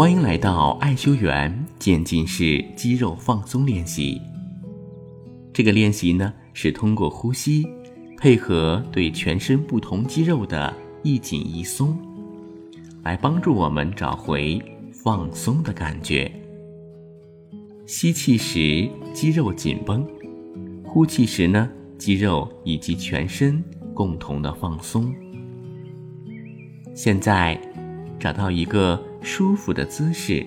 欢迎来到爱修园渐进式肌肉放松练习。这个练习呢，是通过呼吸，配合对全身不同肌肉的一紧一松，来帮助我们找回放松的感觉。吸气时肌肉紧绷，呼气时呢，肌肉以及全身共同的放松。现在，找到一个舒服的姿势，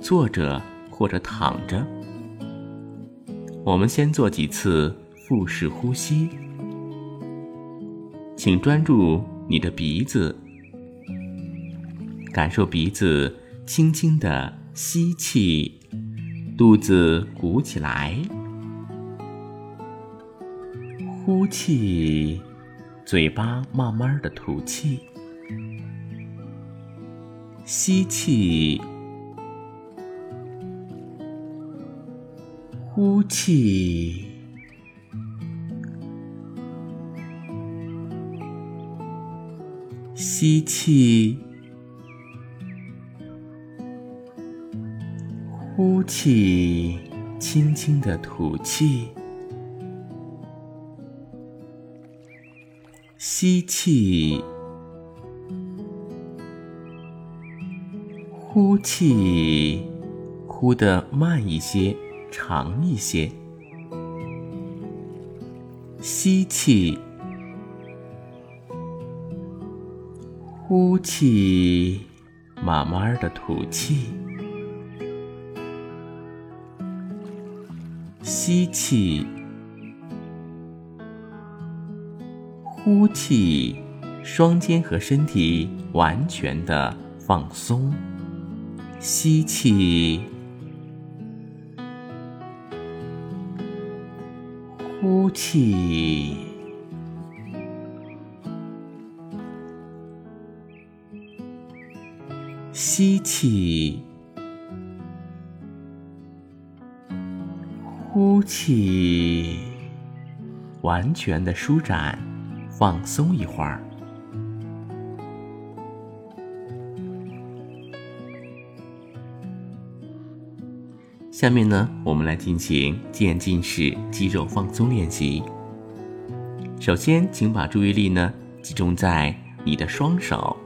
坐着或者躺着。我们先做几次腹式呼吸，请专注你的鼻子，感受鼻子轻轻的吸气。肚子鼓起来，呼气，嘴巴慢慢的吐气，吸气，呼气，吸气。呼气，轻轻的吐气；吸气，呼气，呼得慢一些，长一些；吸气，呼气，慢慢的吐气。吸气，呼气，双肩和身体完全的放松。吸气，呼气，吸气。呼气，完全的舒展，放松一会儿。下面呢，我们来进行渐进式肌肉放松练习。首先，请把注意力呢集中在你的双手。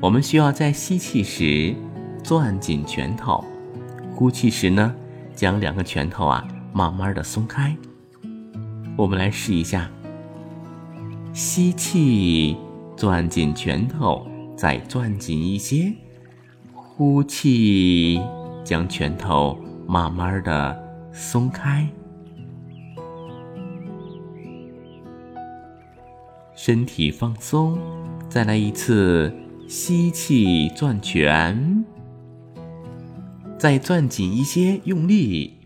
我们需要在吸气时攥紧拳头，呼气时呢。将两个拳头啊，慢慢的松开。我们来试一下：吸气，攥紧拳头，再攥紧一些；呼气，将拳头慢慢的松开。身体放松，再来一次：吸气，攥拳。再攥紧一些，用力。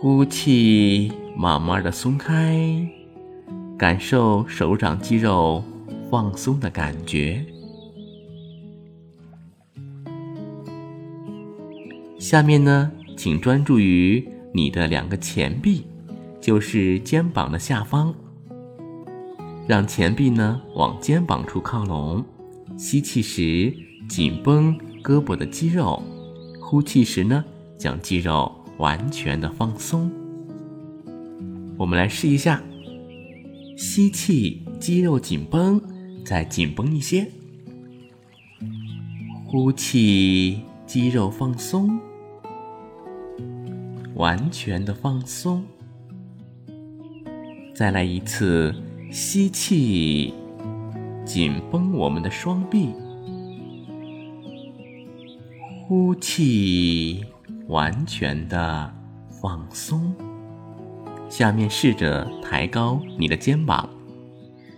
呼气，慢慢的松开，感受手掌肌肉放松的感觉。下面呢，请专注于你的两个前臂，就是肩膀的下方，让前臂呢往肩膀处靠拢。吸气时紧绷胳膊的肌肉。呼气时呢，将肌肉完全的放松。我们来试一下：吸气，肌肉紧绷，再紧绷一些；呼气，肌肉放松，完全的放松。再来一次，吸气，紧绷我们的双臂。呼气，完全的放松。下面试着抬高你的肩膀，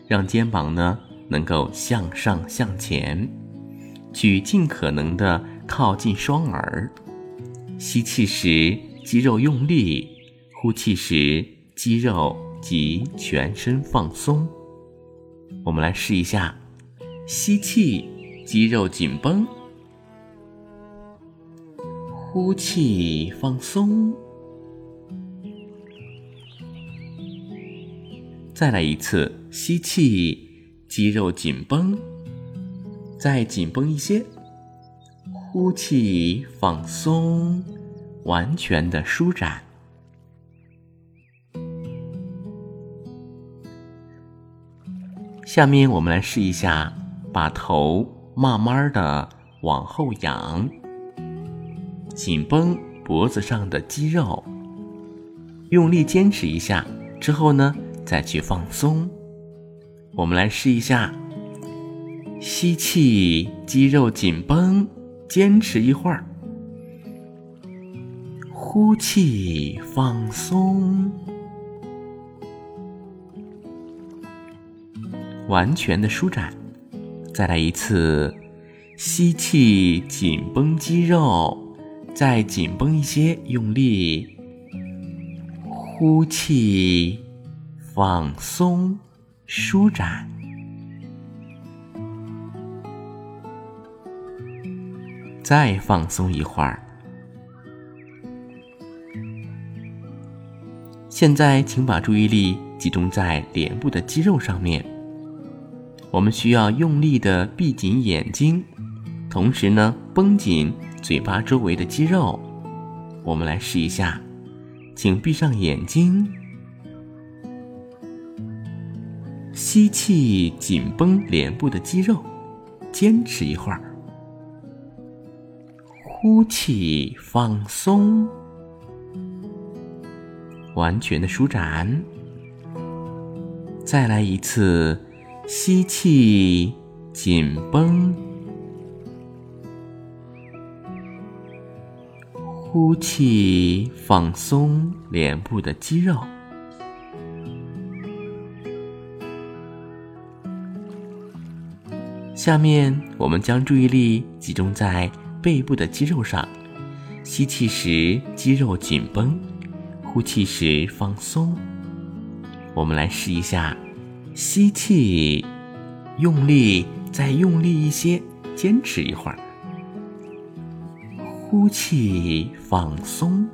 让肩膀呢能够向上向前，去尽可能的靠近双耳。吸气时肌肉用力，呼气时肌肉及全身放松。我们来试一下：吸气，肌肉紧绷。呼气，放松。再来一次，吸气，肌肉紧绷，再紧绷一些。呼气，放松，完全的舒展。下面我们来试一下，把头慢慢的往后仰，紧绷脖子上的肌肉，用力坚持一下，之后呢，再去放松。我们来试一下，吸气，肌肉紧绷，坚持一会儿；呼气，放松。完全的舒展，再来一次，吸气，紧绷肌肉，再紧绷一些，用力，呼气，放松，舒展，再放松一会儿。现在，请把注意力集中在脸部的肌肉上面。我们需要用力的闭紧眼睛，同时呢，绷紧嘴巴周围的肌肉。我们来试一下，请闭上眼睛，吸气，紧绷脸部的肌肉，坚持一会儿；呼气，放松，完全的舒展。再来一次。吸气，紧绷；呼气，放松脸部的肌肉。下面，我们将注意力集中在背部的肌肉上。吸气时，肌肉紧绷；呼气时，放松。我们来试一下。吸气，用力，再用力一些，坚持一会儿。呼气，放松，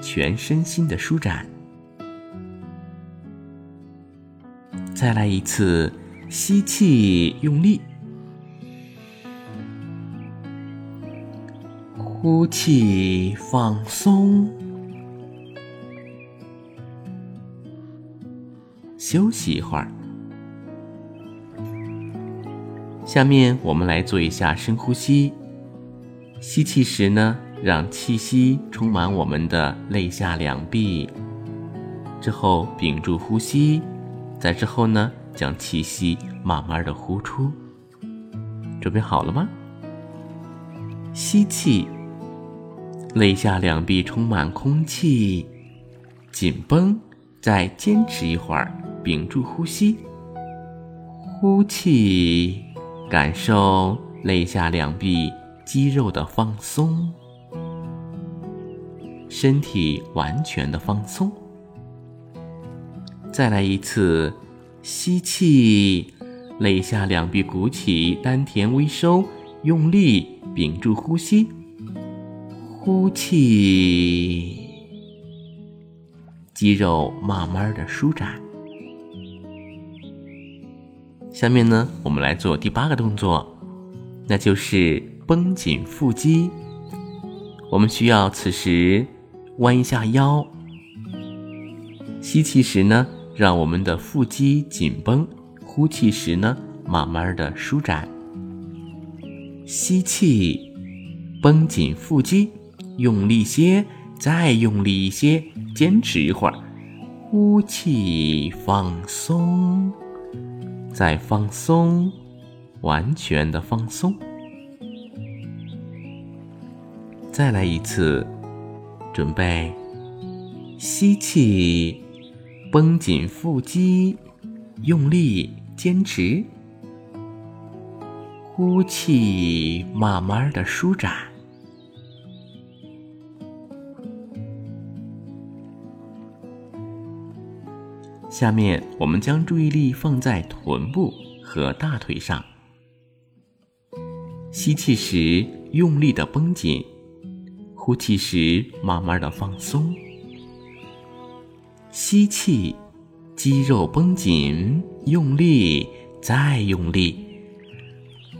全身心的舒展。再来一次，吸气，用力，呼气，放松。休息一会儿。下面我们来做一下深呼吸。吸气时呢，让气息充满我们的肋下两臂，之后屏住呼吸，在之后呢，将气息慢慢的呼出。准备好了吗？吸气，肋下两臂充满空气，紧绷，再坚持一会儿。屏住呼吸，呼气，感受肋下两臂肌肉的放松，身体完全的放松。再来一次，吸气，肋下两臂鼓起，丹田微收，用力屏住呼吸，呼气，肌肉慢慢的舒展。下面呢，我们来做第八个动作，那就是绷紧腹肌。我们需要此时弯一下腰，吸气时呢，让我们的腹肌紧绷；呼气时呢，慢慢的舒展。吸气，绷紧腹肌，用力些，再用力一些，坚持一会儿。呼气，放松。再放松，完全的放松。再来一次，准备，吸气，绷紧腹肌，用力坚持。呼气，慢慢的舒展。下面我们将注意力放在臀部和大腿上。吸气时用力的绷紧，呼气时慢慢的放松。吸气，肌肉绷紧，用力，再用力；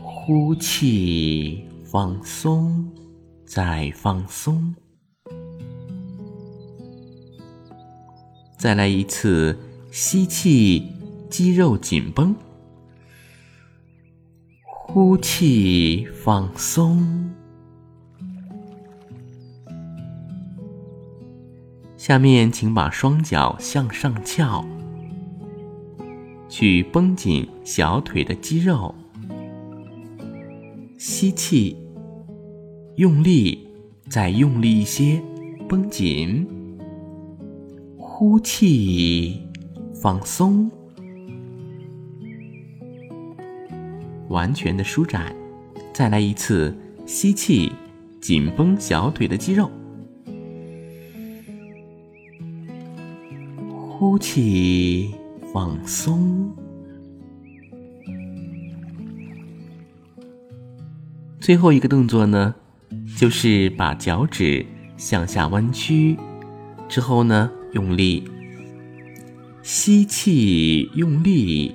呼气，放松，再放松。再来一次，吸气，肌肉紧绷。呼气，放松。下面，请把双脚向上翘，去绷紧小腿的肌肉。吸气，用力，再用力一些，绷紧。呼气，放松。完全的舒展，再来一次吸气，紧绷小腿的肌肉。呼气，放松。最后一个动作呢，就是把脚趾向下弯曲，之后呢，用力吸气，用力。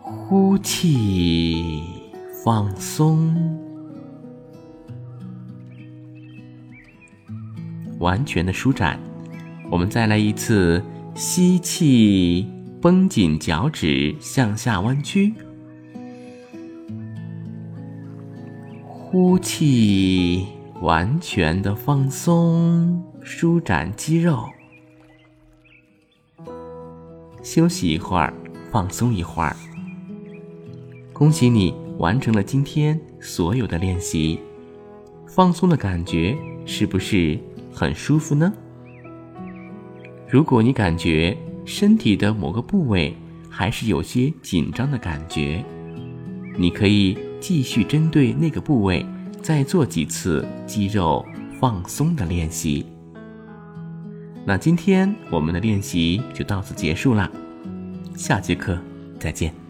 呼气，放松，完全的舒展。我们再来一次，吸气，绷紧脚趾，向下弯曲；呼气，完全的放松，舒展肌肉。休息一会儿，放松一会儿。恭喜你完成了今天所有的练习，放松的感觉是不是很舒服呢？如果你感觉身体的某个部位还是有些紧张的感觉，你可以继续针对那个部位再做几次肌肉放松的练习。那今天我们的练习就到此结束啦，下节课再见。